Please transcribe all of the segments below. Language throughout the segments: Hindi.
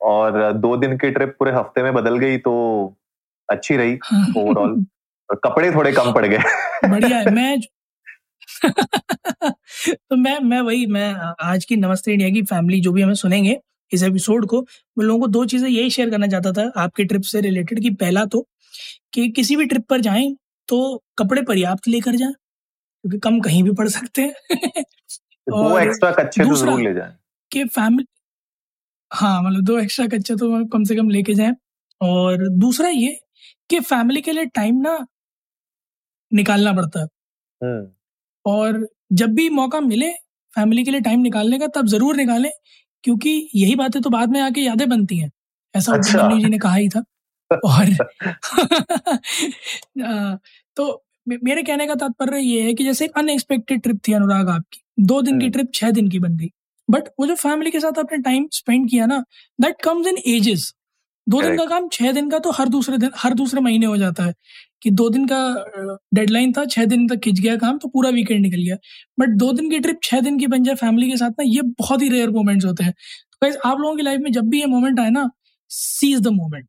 और दो दिन की ट्रिप पूरे हफ़्ते में बदल गई तो अच्छी रही ओवरऑल और कपड़े थोड़े कम पड़ गए। बढ़िया है मैं तो मैं मैं वही मैं आज की नमस्ते इंडिया की फैमिली जो भी हमें सुनेंगे इस एपिसोड को मैं लोगों को दो चीज़ें यही शेयर करना चाहता था आपकी ट्रिप से रिलेटेड कि पहला तो कि किसी भी ट्रिप पर जाएँ तो कपड़े पर्याप्त लेकर जाएँ क्योंकि कम कहीं भी पड़ सकते हैं। दो एक्स्ट्रा कच्चे तो ले जाएँ। कि फैमिली हाँ मतलब दो एक्स्ट्रा कच्चे तो कम से कम लेके जाएँ। और दूसरा ये कि फैमिली के लिए टाइम ना निकालना पड़ता है। हम्म। और जब भी मौका मिले फैमिली के लिए टाइम निकालने का तब ज़रूर निकालें क्योंकि यही बातें तो बाद में आके यादें बनती हैं। ऐसा अच्छा। जी ने कहा ही था। और तो मेरे कहने का तात्पर्य ये है कि जैसे एक अनएक्सपेक्टेड ट्रिप थी अनुराग आपकी। दो दिन की हम्म। ट्रिप छह दिन की बन गई। बट वो जो फैमिली के साथ आपने टाइम स्पेंड किया ना दैट कम्स इन एजेस दो दिन का काम छह दिन का तो हर दूसरे दिन हर दूसरे महीने हो जाता है कि दो दिन का डेडलाइन था छह दिन तक खिंच गया काम तो पूरा वीकेंड निकल गया। बट दो दिन की ट्रिप छह दिन की बन जाए फैमिली के साथ ना ये बहुत ही रेयर मोमेंट्स होते हैं। तो guys, आप लोगों की लाइफ में जब भी ये मोमेंट आए ना सीज द मोमेंट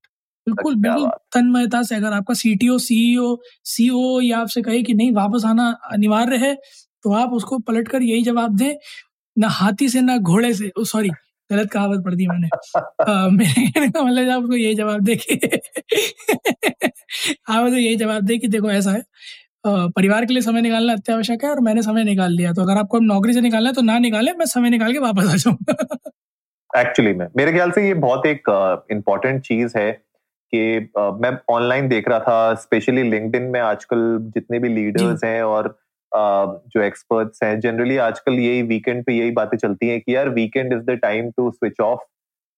बिल्कुल बिल्कुल बात। तन्मयता से अगर आपका C T O CEO CO या आपसे कहे कि नहीं वापस आना अनिवार्य है तो आप उसको पलट कर यही जवाब दें। ना हाथी से ना घोड़े से। सॉरी गलत कहावत पढ़ दी मैंने। मेरे कहने का मतलब है आप यही जवाब दे कि आप उसे यही जवाब दे कि देखो ऐसा है। परिवार के लिए समय निकालना अत्यावश्यक है और मैंने समय निकाल लिया। तो अगर आपको नौकरी से निकालना है तो ना निकाले मैं समय निकाल के वापस आ जाऊँगा एक्चुअली में मेरे ख्याल से ये बहुत एक इम्पोर्टेंट चीज़ है कि अ, मैं ऑनलाइन देख रहा था स्पेशली लिंक्डइन में आजकल जितने भी लीडर्स हैं और जो एक्सपर्ट्स हैं जनरली आजकल यही वीकेंड पे यही बातें चलती हैं कि यार weekend is the time to switch off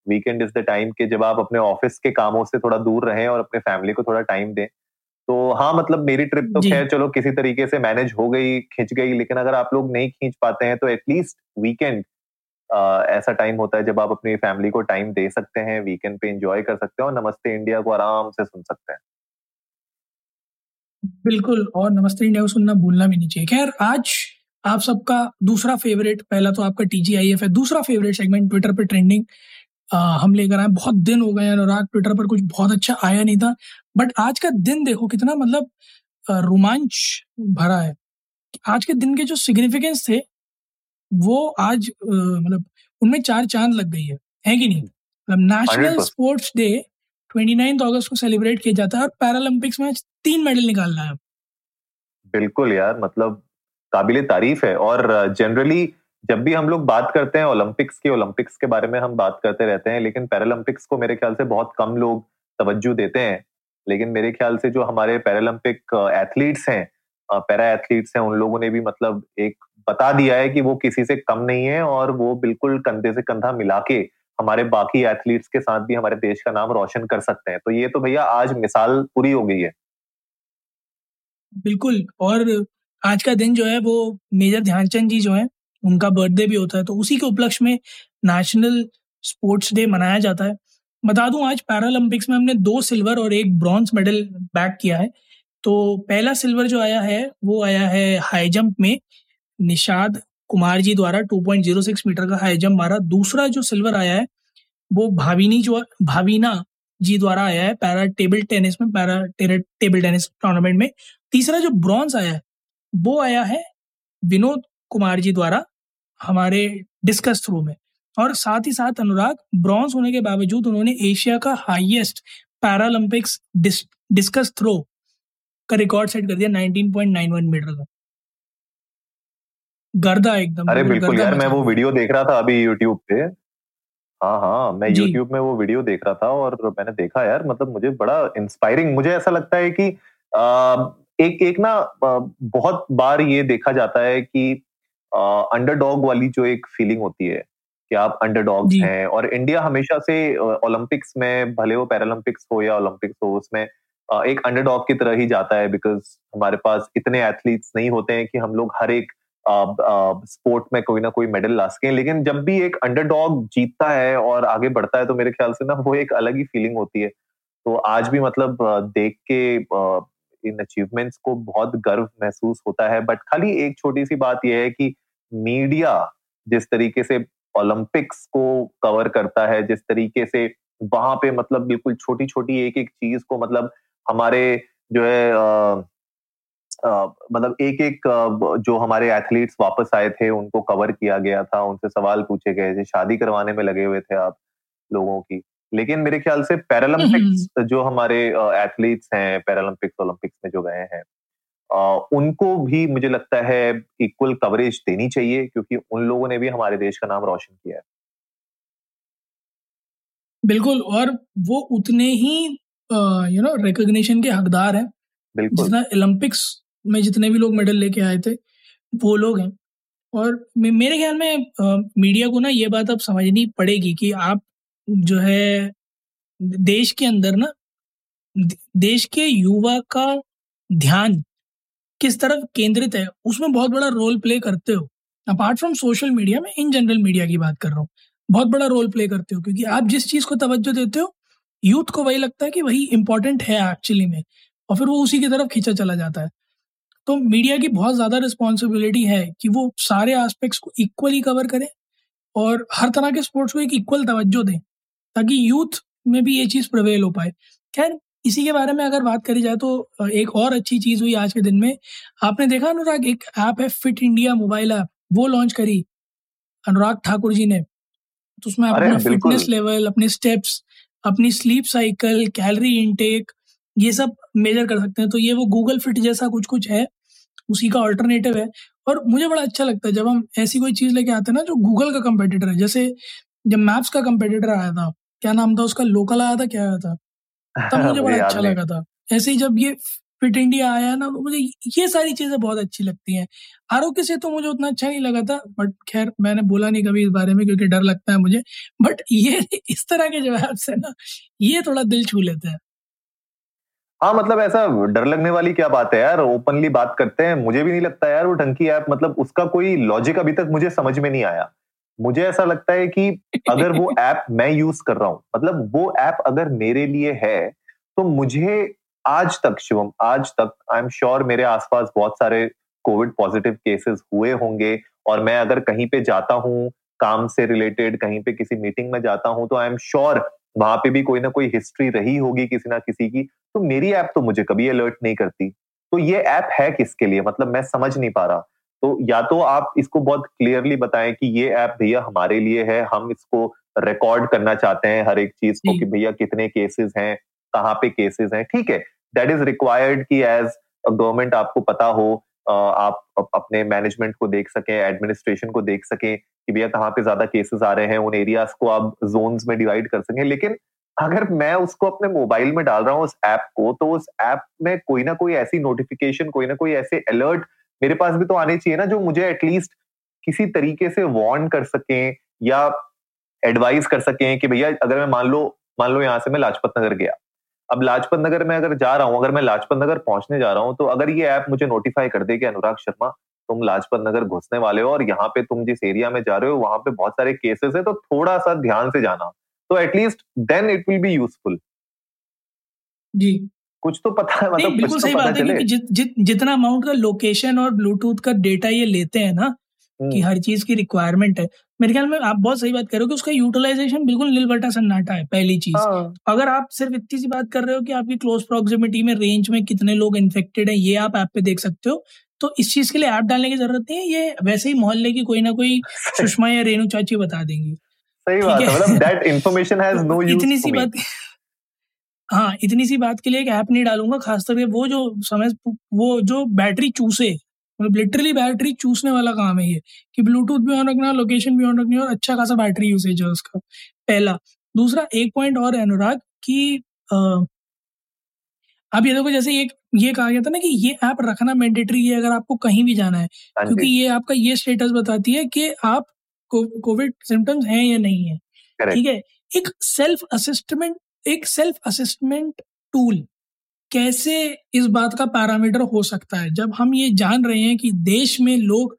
weekend is the time के जब आप अपने ऑफ़िस के कामों से थोड़ा दूर रहें और अपने फैमिली को थोड़ा टाइम दें। तो हाँ मतलब मेरी ट्रिप तो खैर चलो किसी तरीके से मैनेज हो गई खींच गई लेकिन अगर आप लोग नहीं खींच पाते हैं तो एटलीस्ट वीकेंड ऐसा टाइम होता है जब आप अपनी फैमिली को टाइम दे सकते हैं वीकेंड पे एंजॉय कर सकते हैं और नमस्ते इंडिया को आराम से सुन सकते हैं। बिल्कुल और नमस्ते इंडिया को सुनना भूलना भी नहीं चाहिए। खैर आज आप सबका दूसरा फेवरेट पहला तो आपका टीजीआईएफ है। दूसरा फेवरेट सेगमेंट ट्विटर पे ट्रेंडिंग आ, हम लेकर आए। बहुत दिन हो गए हैं अनुराग ट्विटर पर कुछ बहुत अच्छा आया नहीं था। बट आज का दिन देखो कितना मतलब रोमांच भरा है। आज के दिन के जो सिग्निफिकेंस थे वो आज मतलब उनमें चार चाँद लग गई है। है कि नहीं? मतलब नेशनल स्पोर्ट्स डे 29 अगस्त को सेलिब्रेट किया जाता है और पैरालंपिक्स में तीन मेडल निकालना है। बिल्कुल यार मतलब काबिल तारीफ़ है और जनरली जब भी हम लोग बात करते हैं ओलंपिक्स की ओलंपिक्स के बारे में हम बात करते रहते हैं, लेकिन पैरालंपिक्स को मेरे ख्याल से बहुत कम लोग तवज्जो देते हैं। लेकिन मेरे ख्याल से जो हमारे पैरालंपिक एथलीट्स हैं पैरा एथलीट्स हैं, उन लोगों ने भी मतलब एक बता दिया है कि वो किसी से कम नहीं है और वो बिल्कुल कंधे से कंधा मिला के हमारे बाकी एथलीट्स के साथ भी हमारे देश का नाम रोशन कर सकते हैं। तो ये तो भैया आज मिसाल पूरी हो गई है। बिल्कुल, और आज का दिन जो है वो मेजर ध्यानचंद जी जो है, उनका बर्थडे भी होता है तो उसी के उपलक्ष्य में नेशनल स्पोर्ट्स डे मनाया जाता है। बता दूँ, आज पैरालंपिक्स में हमने दो सिल्वर और एक ब्रॉन्ज मेडल बैक किया है। तो पहला सिल्वर जो आया है, वो आया है हाई जंप में निषाद कुमार जी द्वारा 2.06 मीटर का हाई जंप मारा। दूसरा जो सिल्वर आया है वो भाविनी जो भाविना जी द्वारा आया है पैरा टेबल टेनिस में पैरा टेबल टेनिस टूर्नामेंट में। तीसरा जो ब्रॉन्ज आया है वो आया है विनोद कुमार जी द्वारा हमारे डिस्कस थ्रो में। और साथ ही साथ अनुराग ब्रॉन्ज होने के बावजूद उन्होंने एशिया का highest Paralympics dis, discus throw का रिकॉर्ड सेट कर दिया 19.91 मीटर का। गर्दा एकदम। अरे बिल्कुल यार मैं वो वीडियो देख रहा था अभी यूट्यूब पे। हाँ हाँ मैं। यूट्यूब में वो वीडियो देख रहा था और मैंने देखा यार मतलब मुझे बड़ा इंस्पायरिंग मुझे ऐसा लगता है कि आ, एक एक ना बहुत बार ये देखा जाता है कि अंडरडॉग वाली जो एक फीलिंग होती है कि आप अंडरडॉग्स हैं और इंडिया हमेशा से ओलंपिक्स में भले वो पैरालंपिक्स हो या ओलंपिक्स हो उसमें एक अंडरडॉग की तरह ही जाता है बिकॉज़ हमारे पास इतने एथलीट्स नहीं होते हैं कि हम लोग हर एक स्पोर्ट में कोई ना कोई मेडल ला सकें। लेकिन जब भी एक अंडरडॉग जीतता है और आगे बढ़ता है तो मेरे ख्याल से ना वो एक अलग ही फीलिंग होती है। तो आज भी मतलब देख के इन अचीवमेंट्स को बहुत गर्व महसूस होता है। बट खाली एक छोटी सी बात यह है कि मीडिया जिस तरीके से ओलंपिक्स को कवर करता है, जिस तरीके से वहाँ पे मतलब बिल्कुल छोटी छोटी एक एक चीज़ को मतलब हमारे जो है मतलब एक एक जो हमारे एथलीट्स वापस आए थे उनको कवर किया गया था उनसे सवाल पूछे गए थे शादी करवाने में लगे हुए थे आप लोगों की। लेकिन मेरे ख्याल से पैरालंपिक्स जो हमारे एथलीट्स हैं पैरालंपिक्स ओलंपिक्स में जो गए हैं उनको भी मुझे लगता है इक्वल कवरेज देनी चाहिए क्योंकि उन लोगों ने भी हमारे देश का नाम रोशन किया है। बिल्कुल और वो उतने ही यू नो रिकॉग्निशन के हकदार हैं जितना ओलंपिक्स में जितने भी लोग मेडल लेके आए थे, वो लोग हैं। और मेरे ख्याल में मीडिया को ना ये बात अब समझनी पड़ेगी कि आप जो है, देश के अंदर ना देश के युवा का ध्यान किस तरफ़ केंद्रित है, उसमें बहुत बड़ा रोल प्ले करते हो। अपार्ट फ्रॉम सोशल मीडिया में इन जनरल मीडिया की बात कर रहा हूँ। बहुत बड़ा रोल प्ले करते हो, क्योंकि आप जिस चीज़ को तवज्जो देते हो यूथ को वही लगता है कि वही इंपॉर्टेंट है एक्चुअली में, और फिर वो उसी की तरफ़ खींचा चला जाता है। तो मीडिया की बहुत ज़्यादा रिस्पॉन्सिबिलिटी है कि वो सारे एस्पेक्ट्स को इक्वली कवर करें और हर तरह के स्पोर्ट्स को एक इक्वल तवज्जो दें ताकि यूथ में भी ये चीज़ प्रवेल हो पाए। खैर इसी के बारे में अगर बात करी जाए तो एक और अच्छी चीज़ हुई आज के दिन में। आपने देखा अनुराग एक ऐप है फिट इंडिया मोबाइल ऐप वो लॉन्च करी अनुराग ठाकुर जी ने। तो उसमें अपना फिटनेस लेवल अपने स्टेप्स अपनी स्लीप साइकिल कैलोरी इनटेक ये सब मेजर कर सकते हैं। तो ये वो गूगल फिट जैसा कुछ कुछ है उसी का ऑल्टरनेटिव है। और मुझे बड़ा अच्छा लगता है जब हम ऐसी कोई चीज़ लेके आते हैं ना जो गूगल का कंपेटिटर है। जैसे जब मैप्स का कंपेटिटर आया था क्या नाम था उसका? लोकल आया था क्या आया था? तब मुझे बड़ा अच्छा लगा था। ऐसे ही जब ये फिट इंडिया आया ना तो मुझे ये सारी चीज़ें बहुत अच्छी लगती हैं। आरोग्य से तो मुझे उतना अच्छा नहीं लगा था बट खैर मैंने बोला नहीं कभी इस बारे में क्योंकि डर लगता है मुझे। बट ये इस तरह के जो ऐप्स है ना ये थोड़ा दिल छू लेते हैं। हाँ मतलब ऐसा डर लगने वाली क्या बात है यार? ओपनली बात करते हैं। मुझे भी नहीं लगता यार वो टंकी ऐप मतलब उसका कोई लॉजिक अभी तक मुझे समझ में नहीं आया। मुझे ऐसा लगता है कि अगर वो ऐप मैं यूज़ कर रहा हूँ मतलब वो ऐप अगर मेरे लिए है तो मुझे आज तक शिवम आज तक आई एम श्योर मेरे आसपास बहुत सारे कोविड पॉजिटिव केसेस हुए होंगे और मैं अगर कहीं पे जाता हूँ काम से रिलेटेड कहीं पे किसी मीटिंग में जाता हूँ तो आई एम श्योर वहाँ पे भी कोई ना कोई हिस्ट्री रही होगी किसी ना किसी की। तो मेरी ऐप तो मुझे कभी अलर्ट नहीं करती। तो ये ऐप है किसके लिए? मतलब मैं समझ नहीं पा रहा। तो या तो आप इसको बहुत क्लियरली बताएँ कि ये ऐप भैया हमारे लिए है हम इसको रिकॉर्ड करना चाहते हैं हर एक चीज़ को कि भैया कितने केसेस हैं कहाँ पे केसेस हैं। ठीक है दैट इज़ रिक्वायर्ड कि एज गवर्नमेंट आपको पता हो आप अपने मैनेजमेंट को देख सकें एडमिनिस्ट्रेशन को देख सकें कि भैया कहाँ पे ज़्यादा केसेस आ रहे हैं, उन एरियाज़ को आप जोन्स में डिवाइड कर सकें। लेकिन अगर मैं उसको अपने मोबाइल में डाल रहा हूँ उस ऐप को तो उस ऐप में कोई ना कोई ऐसी नोटिफिकेशन कोई ना कोई ऐसे अलर्ट मेरे पास भी तो आने चाहिए ना, जो मुझे एटलीस्ट किसी तरीके से वार्न कर सकें या एडवाइस कर सकें कि भैया अगर मैं मान लो मान लो यहाँ से मैं लाजपत नगर गया। अब लाजपत नगर में अगर जा रहा हूँ अगर मैं लाजपत नगर पहुँचने जा रहा हूँ तो अगर ये ऐप मुझे नोटिफाई कर दे कि अनुराग शर्मा तुम लाजपत नगर घुसने वाले हो और यहाँ पे तुम जिस एरिया में जा रहे हो वहाँ पे बहुत सारे केसेस है तो थोड़ा सा ध्यान से जाना। तो at least then it will be useful जी। कुछ तो पता है मतलब बिल्कुल तो सही बात है कि जित, जित, जितना अमाउंट का लोकेशन और ब्लूटूथ का डेटा ये लेते हैं ना कि हम्म। हर चीज़ की रिक्वायरमेंट है। मेरे ख्याल में आप बहुत सही बात कर रहे हो कि उसका यूटिलाइजेशन बिल्कुल नील बटा सन्नाटा है पहली चीज़। हाँ। अगर आप सिर्फ़ इतनी सी बात कर रहे हो कि आपकी क्लोज प्रोक्सिमिटी में रेंज में कितने लोग इन्फेक्टेड है ये आप ऐप पे देख सकते हो। तो इस चीज़ के लिए ऐप डालने की ज़रूरत नहीं है ये वैसे ही मोहल्ले की कोई ना कोई सुषमा या रेणु चाची बता देंगी। सही बात है मतलब that information has no use इतनी सी बात हाँ इतनी सी बात के लिए एक ऐप नहीं डालूँगा खासतौर वो जो समय वो जो बैटरी चूसे मतलब लिटरली बैटरी चूसने वाला काम है ये कि ब्लूटूथ भी ऑन रखना लोकेशन भी ऑन रखनी और अच्छा खासा बैटरी यूसेज है उसका पहला। दूसरा एक पॉइंट और है अनुराग कि अब ये देखो जैसे एक ये कहा गया था ना कि ये ऐप रखना मैंडेटरी है अगर आपको कहीं भी जाना है हाँ क्योंकि ये आपका ये स्टेटस बताती है कि आप कोविड सिम्टम्स हैं या नहीं है। ठीक है? एक सेल्फ असिस्टमेंट एक सेल्फ असिस्टमेंट टूल कैसे इस बात का पैरामीटर हो सकता है? जब हम ये जान रहे हैं कि देश में लोग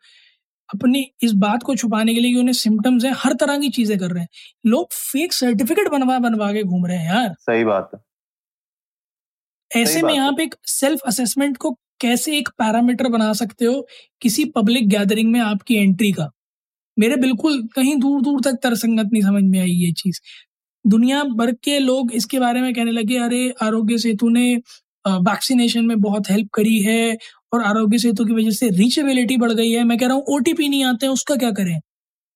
अपनी इस बात को छुपाने के लिए कि उन्हें सिम्टम्स हैं हर तरह की चीज़ें कर रहे हैं। लोग फेक सर्टिफिकेट बनवा बनवा के घूम रहे हैं यार। सही बात है। ऐसे में आप एक सेल्फ असेसमेंट को कैसे एक पैरामीटर बना सकते हो किसी पब्लिक गैदरिंग में आपकी एंट्री का? मेरे बिल्कुल कहीं दूर दूर तक तरसंगत नहीं समझ में आई ये चीज़। दुनिया भर के लोग इसके बारे में कहने लगे अरे आरोग्य सेतु ने वैक्सीनेशन में बहुत हेल्प करी है और आरोग्य सेतु की वजह से रीचेबिलिटी बढ़ गई है। मैं कह रहा हूँ ओटीपी नहीं आते हैं उसका क्या करें?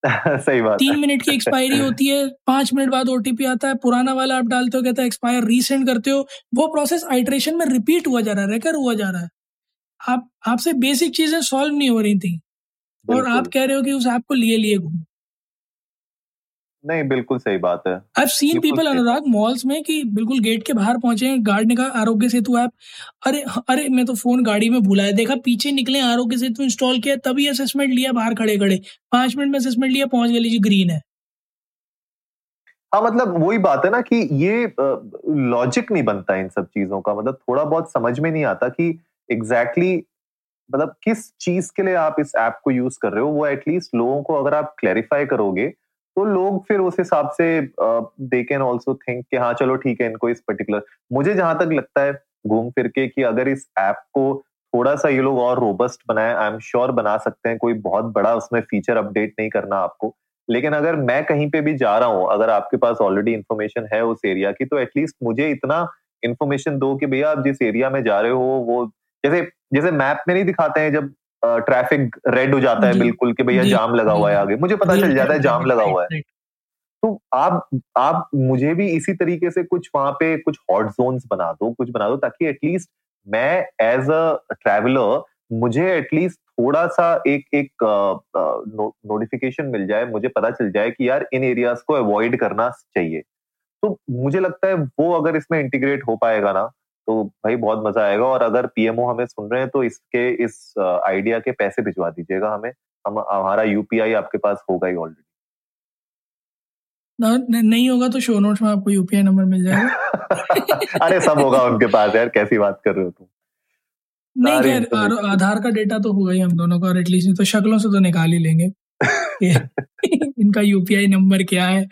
सही बात तीन मिनट की एक्सपायरी होती है पाँच मिनट बाद ओटीपी आता है पुराना वाला आप डालते हो कहता है एक्सपायर रीसेंड करते हो। वो प्रोसेस आइट्रेशन में रिपीट हुआ जा रहा है रेकर हुआ जा रहा है। आप आपसे बेसिक चीज़ें सॉल्व नहीं हो रही थी। और आप कह रहे हो कि उस ऐप को लिए लिए घूमो। नहीं बिल्कुल सही बात है। I seen people Anurag malls में कि बिल्कुल गेट के बाहर पहुँचे हैं गार्ड ने कहा आरोग्य सेतु ऐप अरे अरे मैं तो फ़ोन गाड़ी में भूला देखा पीछे निकले आरोग्य सेतु इंस्टॉल किया तभी असेसमेंट लिया बाहर खड़े खड़े। पाँच मिनट में असेसमेंट लिया पहुँच गए लीजिए ग्रीन है। हाँ मतलब वही बात है ना कि ये लॉजिक नहीं बनता इन सब चीज़ों का। मतलब थोड़ा बहुत समझ में नहीं आता कि एग्जैक्टली exactly, मतलब किस चीज़ के लिए आप इस ऐप को यूज़ कर रहे हो। वो एटलीस्ट लोगों को अगर आप क्लैरिफाई करोगे तो लोग फिर उस हिसाब से दे कैन ऑल्सो थिंक कि हाँ चलो ठीक है, इनको इस पर्टिकुलर मुझे जहाँ तक लगता है घूम फिर के कि अगर इस ऐप को थोड़ा सा ये लोग और रोबस्ट बनाए आई एम श्योर बना सकते हैं, कोई बहुत बड़ा उसमें फीचर अपडेट नहीं करना आपको। लेकिन अगर मैं कहीं पे भी जा रहा हूँ, अगर आपके पास ऑलरेडी इन्फॉर्मेशन है उस एरिया की तो एटलीस्ट मुझे इतना इन्फॉर्मेशन दो कि भैया आप जिस एरिया में जा रहे हो, वो, जैसे जैसे मैप में नहीं दिखाते हैं जब ट्रैफ़िक रेड हो जाता है बिल्कुल कि भैया जाम लगा हुआ है आगे। मुझे पता चल जाता है जाम लगा हुआ है। तो आप आप मुझे भी इसी तरीके से कुछ वहाँ पे कुछ हॉट जोन्स बना दो कुछ बना दो ताकि एटलीस्ट मैं एज अ ट्रैवलर मुझे एटलीस्ट थोड़ा सा एक एक नोटिफिकेशन मिल जाए मुझे पता चल जाए कि यार इन एरियाज़ को अवॉइड करना चाहिए। तो मुझे लगता है वो अगर इसमें इंटीग्रेट हो पाएगा ना तो भाई बहुत मज़ा आएगा और अगर पीएमओ हमें सुन रहे हैं तो इसके इस आइडिया के पैसे भिजवा दीजिएगा हमें। हम हमारा यूपीआई आपके पास होगा ही ऑलरेडी नहीं होगा तो शो नोट्स में आपको यूपीआई नंबर मिल जाएगा। अरे सब होगा उनके पास यार कैसी बात कर रहे हो तुम? नहीं खैर आधार का डेटा तो होगा ही हम दोनों का और एटलीस्ट तो शक्लों से तो निकाल ही लेंगे। इनका यूपीआई नंबर क्या है?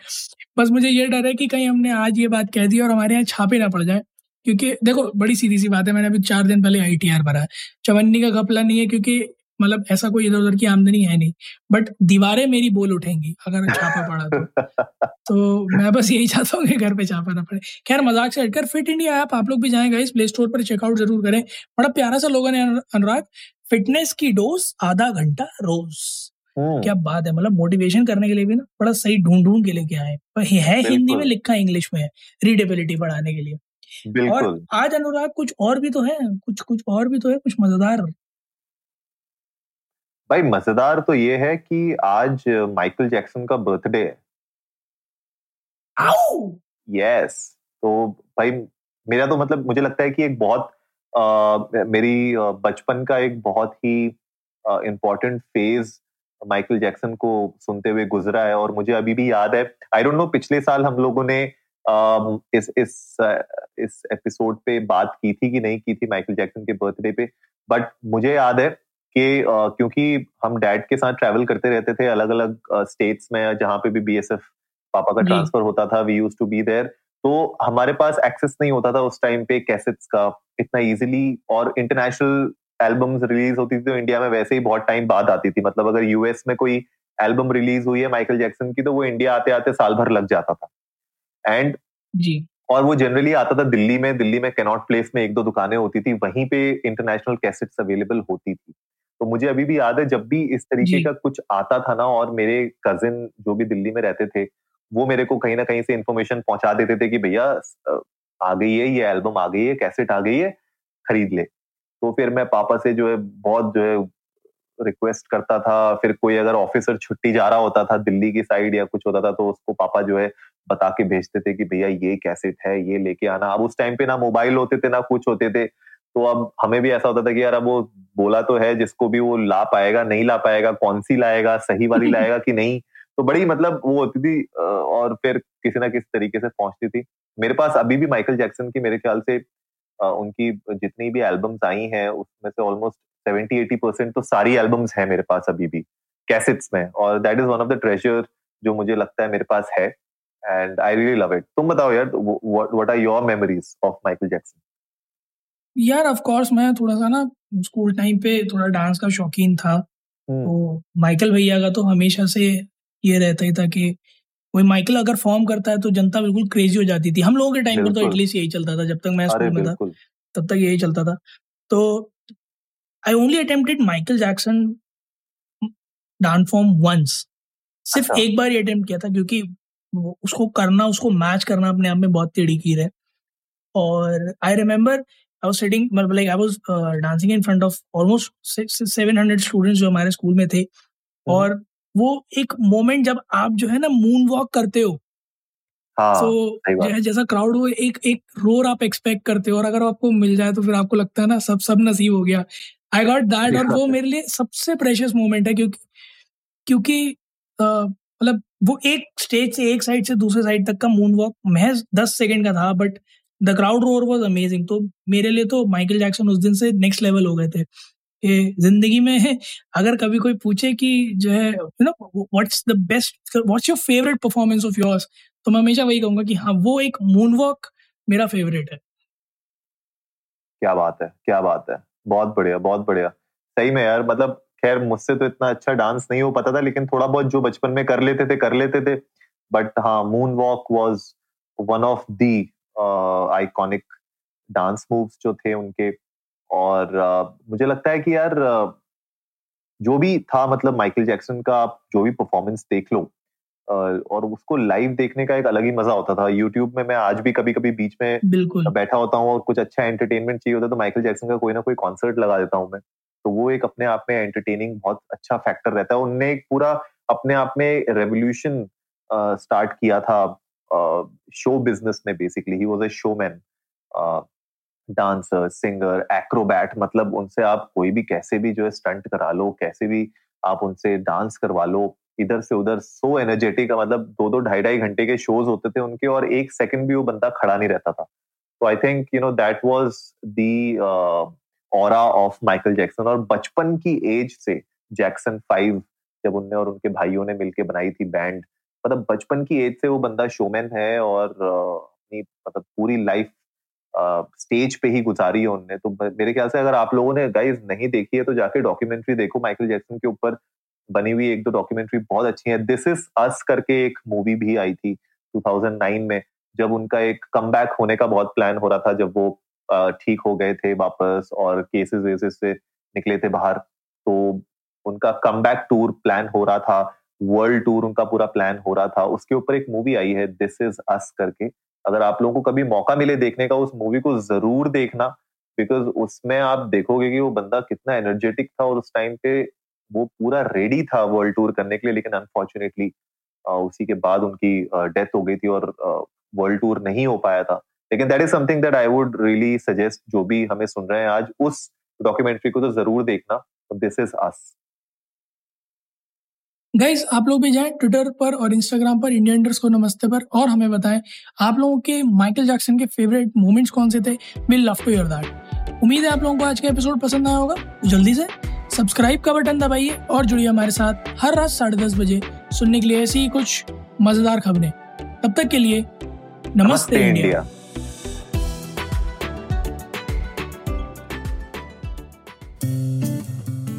बस मुझे ये डर है कि कहीं हमने आज ये बात कह दी और हमारे यहाँ छापे ना पड़ जाए। क्योंकि देखो बड़ी सीधी सी बात है मैंने अभी चार दिन पहले आई टी आर भरा है। चवन्नी का घपला नहीं है क्योंकि मतलब ऐसा कोई इधर उधर की आमदनी है नहीं। बट दीवारें मेरी बोल उठेंगी अगर छापा पड़ा तो। तो मैं बस यही चाहता हूँ कि घर पे छापा ना पड़े। खैर मज़ाक से हटकर फिट इंडिया ऐप आप लोग भी जाएँगे इस प्ले स्टोर पर चेकआउट ज़रूर करें। बड़ा प्यारा सा लोगों ने अनुराग फिटनेस की डोज आधा घंटा रोज। हम्म। क्या बात है मतलब मोटिवेशन करने के लिए भी ना बड़ा सही ढूंढ ढूंढ के लेके आए है। हिंदी में लिखा इंग्लिश में है रीडेबिलिटी बढ़ाने के लिए। और आज अनुराग कुछ और भी तो है कुछ कुछ और भी तो है कुछ मज़ेदार। भाई मज़ेदार तो ये है कि आज माइकल जैक्सन का बर्थडे है। यस तो भाई मेरा तो मतलब मुझे लगता है कि एक बहुत आ, मेरी बचपन का एक बहुत ही इम्पोर्टेंट फ़ेज़ माइकल जैक्सन को सुनते हुए गुजरा है और मुझे अभी भी याद है। आई डोंट नो पिछले साल हम लोगों ने इस इस इस एपिसोड पे बात की थी कि नहीं की थी माइकल जैक्सन के बर्थडे पे। बट मुझे याद है कि क्योंकि हम डैड के साथ ट्रैवल करते रहते थे अलग अलग स्टेट्स में जहाँ पे भी बीएसएफ पापा का ट्रांसफ़र होता था we use to be there तो हमारे पास एक्सेस नहीं होता था उस टाइम पे कैसेट्स का। इतना इजीली और इंटरनेशनल एल्बम्स रिलीज़ होती थी तो इंडिया में वैसे ही बहुत टाइम बाद आती थी। मतलब अगर यूएस में कोई एल्बम रिलीज़ हुई है माइकल जैक्सन की तो वो इंडिया आते आते साल भर लग जाता था। एंड जी। और वो जनरली आता था दिल्ली में दिल्ली में कैनॉट प्लेस में एक दो दुकानें होती थी वहीं पे इंटरनेशनल कैसेट्स अवेलेबल होती थी। तो मुझे अभी भी याद है जब भी इस तरीके का कुछ आता था ना और मेरे कजिन जो भी दिल्ली में रहते थे वो मेरे को कहीं ना कहीं से इन्फॉर्मेशन पहुँचा देते थे कि भैया आ गई है ये एल्बम आ गई है कैसेट आ गई है खरीद ले। तो फिर मैं पापा से जो है बहुत जो है रिक्वेस्ट करता था। फिर कोई अगर ऑफिसर छुट्टी जा रहा होता था दिल्ली की साइड या कुछ होता था तो उसको पापा जो है बता के भेजते थे कि भैया ये कैसेट है ये लेके आना। अब उस टाइम पे ना मोबाइल होते थे ना कुछ होते थे। तो अब हमें भी ऐसा होता था कि यार अब वो बोला तो है जिसको भी वो ला पाएगा नहीं ला पाएगा कौन सी लाएगा सही वाली लाएगा कि नहीं? तो बड़ी मतलब वो होती थी और फिर किसी ना किसी तरीके से पहुँचती थी। मेरे पास अभी भी माइकल जैक्सन की मेरे ख्याल से उनकी जितनी भी एल्बम्स आई हैं उसमें से ऑलमोस्ट सेवेंटी एटी परसेंट तो सारी एल्बम्स हैं मेरे पास अभी भी कैसेट्स में। और that is one of the treasure जो मुझे लगता है मेरे पास है। And I really love it तुम बताओ यार what are your memories of Michael Jackson यार ऑफ़ कोर्स मैं थोड़ा सा ना स्कूल टाइम पे थोड़ा डांस का शौकीन था। हम्म। तो माइकल भैया का तो हमेशा से ये रहता ही था कि कोई माइकल अगर फॉर्म करता है तो जनता बिल्कुल क्रेजी हो जाती थी। हम लोगों के टाइम पर तो एटलीस्ट यही चलता था जब तक मैं स्कूल में था तब तक यही चलता था। तो I only attempted Michael Jackson dance form once सिर्फ़ अच्छा। एक बार ही अटेम्प्ट किया था क्योंकि उसको करना उसको मैच करना अपने आप में बहुत टेढ़ी की है। और I remember I was sitting मतलब like I was dancing in front of almost 700 students जो हमारे स्कूल में थे। हम्म। और वो एक मोमेंट जब आप जो है ना मून वॉक करते हो। हाँ, so, जैसा क्राउड हो एक एक रोर आप एक्सपेक्ट करते हो। और अगर आपको मिल जाए तो फिर आपको लगता है ना सब सब नसीब हो गया। आई गॉट दैट और वो मेरे लिए सबसे प्रेशियस मोमेंट है क्योंकि क्योंकि मतलब वो एक स्टेज से एक साइड से दूसरे साइड तक का मून वॉक महज दस सेकेंड का था but the crowd roar was amazing तो मेरे लिए तो माइकल जैक्सन उस दिन से नेक्स्ट लेवल हो गए थे कि ज़िंदगी में अगर कभी कोई पूछे कि जो है you know what's the best what's your favourite performance of yours तो मैं हमेशा वही कहूँगा कि हाँ वो एक मून वॉक मेरा फेवरेट है। क्या बात है, क्या बात है। बहुत बढ़िया बहुत बढ़िया। सही में यार मतलब खैर मुझसे तो इतना अच्छा डांस नहीं हो पता था लेकिन थोड़ा बहुत जो बचपन में कर लेते थे कर लेते थे। बट हाँ moonwalk was one of the iconic dance moves जो थे उनके। और uh, मुझे लगता है कि यार uh, जो भी था मतलब माइकल जैक्सन का आप जो भी परफॉर्मेंस देख लो uh, और उसको लाइव देखने का एक अलग ही मज़ा होता था। यूट्यूब में मैं आज भी कभी कभी बीच में बैठा होता हूँ और कुछ अच्छा एंटरटेनमेंट चाहिए होता है तो माइकल जैक्सन का कोई ना कोई कॉन्सर्ट लगा देता हूँ मैं। तो वो एक अपने आप में एंटरटेनिंग बहुत अच्छा फैक्टर रहता है। उनने एक पूरा अपने आप में रेवोल्यूशन स्टार्ट किया था शो बिज़नेस में basically he was a showman dancer singer acrobat मतलब उनसे आप कोई भी कैसे भी जो है स्टंट करा लो, कैसे भी आप उनसे डांस करवा लो, इधर से उधर सो एनर्जेटिक मतलब दो दो ढाई ढाई घंटे के शोज़ होते थे उनके और एक सेकंड भी वो बंदा खड़ा नहीं रहता था। तो I think you know that was the aura of Michael Jackson और बचपन की एज से जैक्सन फाइव जब उनने और उनके भाइयों ने मिलकर बनाई थी बैंड मतलब बचपन की एज से वो बंदा शोमैन है और अपनी मतलब पूरी लाइफ स्टेज पे ही गुजारी है उनने। तो मेरे ख्याल से अगर आप लोगों ने गाइज़ नहीं देखी है तो जाके डॉक्यूमेंट्री देखो माइकल जैक्सन के ऊपर। बनी हुई एक दो डॉक्यूमेंट्री बहुत अच्छी है। दिस इज़ अस करके एक मूवी भी आई थी 2009 में, जब उनका एक कम होने का बहुत प्लान हो रहा था, जब वो ठीक हो गए थे वापस और केसेस वेसेस से निकले थे बाहर तो उनका कम टूर प्लान हो रहा था वर्ल्ड टूर उनका पूरा प्लान हो रहा था। उसके ऊपर एक मूवी आई है दिस इज़ अस करके। अगर आप लोगों को कभी मौका मिले देखने का, उस मूवी को ज़रूर देखना बिकॉज़ उसमें आप देखोगे कि वो बंदा कितना एनर्जेटिक था और उस टाइम पे वो पूरा रेडी था वर्ल्ड टूर करने के लिए, लेकिन अनफॉर्चुनेटली उसी के बाद उनकी डेथ हो गई थी और वर्ल्ड टूर नहीं हो पाया था। लेकिन that is something that I would really suggest जो भी हमें सुन रहे हैं आज उस डॉक्यूमेंट्री को तो ज़रूर देखना। दिस इज़ अस गाइज़ आप लोग भी जाएँ ट्विटर पर और इंस्टाग्राम पर इंडियन को नमस्ते पर और हमें बताएँ आप लोगों के माइकल जैक्सन के फेवरेट मोमेंट्स कौन से थे? Will love to your that उम्मीद है आप लोगों को आज का एपिसोड पसंद आया होगा। जल्दी से सब्सक्राइब का बटन दबाइए और जुड़िए हमारे साथ हर रात साढ़े दस बजे सुनने के लिए ऐसी ही कुछ मज़ेदार खबरें। तब तक के लिए नमस्ते, नमस्ते इंडिया, इंडिया।